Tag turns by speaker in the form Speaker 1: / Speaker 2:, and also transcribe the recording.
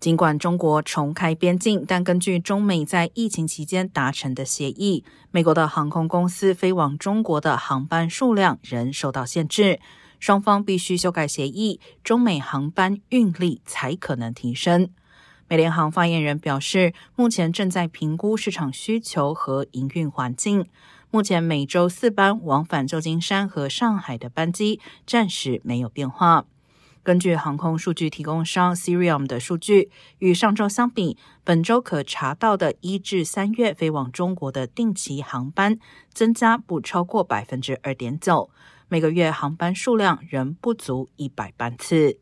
Speaker 1: 尽管中国重开边境，但根据中美在疫情期间达成的协议，美国的航空公司飞往中国的航班数量仍受到限制。双方必须修改协议，中美航班运力才可能提升。美联航发言人表示，目前正在评估市场需求和营运环境。目前每周四班往返旧金山和上海的班机暂时没有变化。根据航空数据提供商 Sirium 的数据，与上周相比，本周可查到的一至三月飞往中国的定期航班增加不超过百分之二点九，每个月航班数量仍不足一百班次。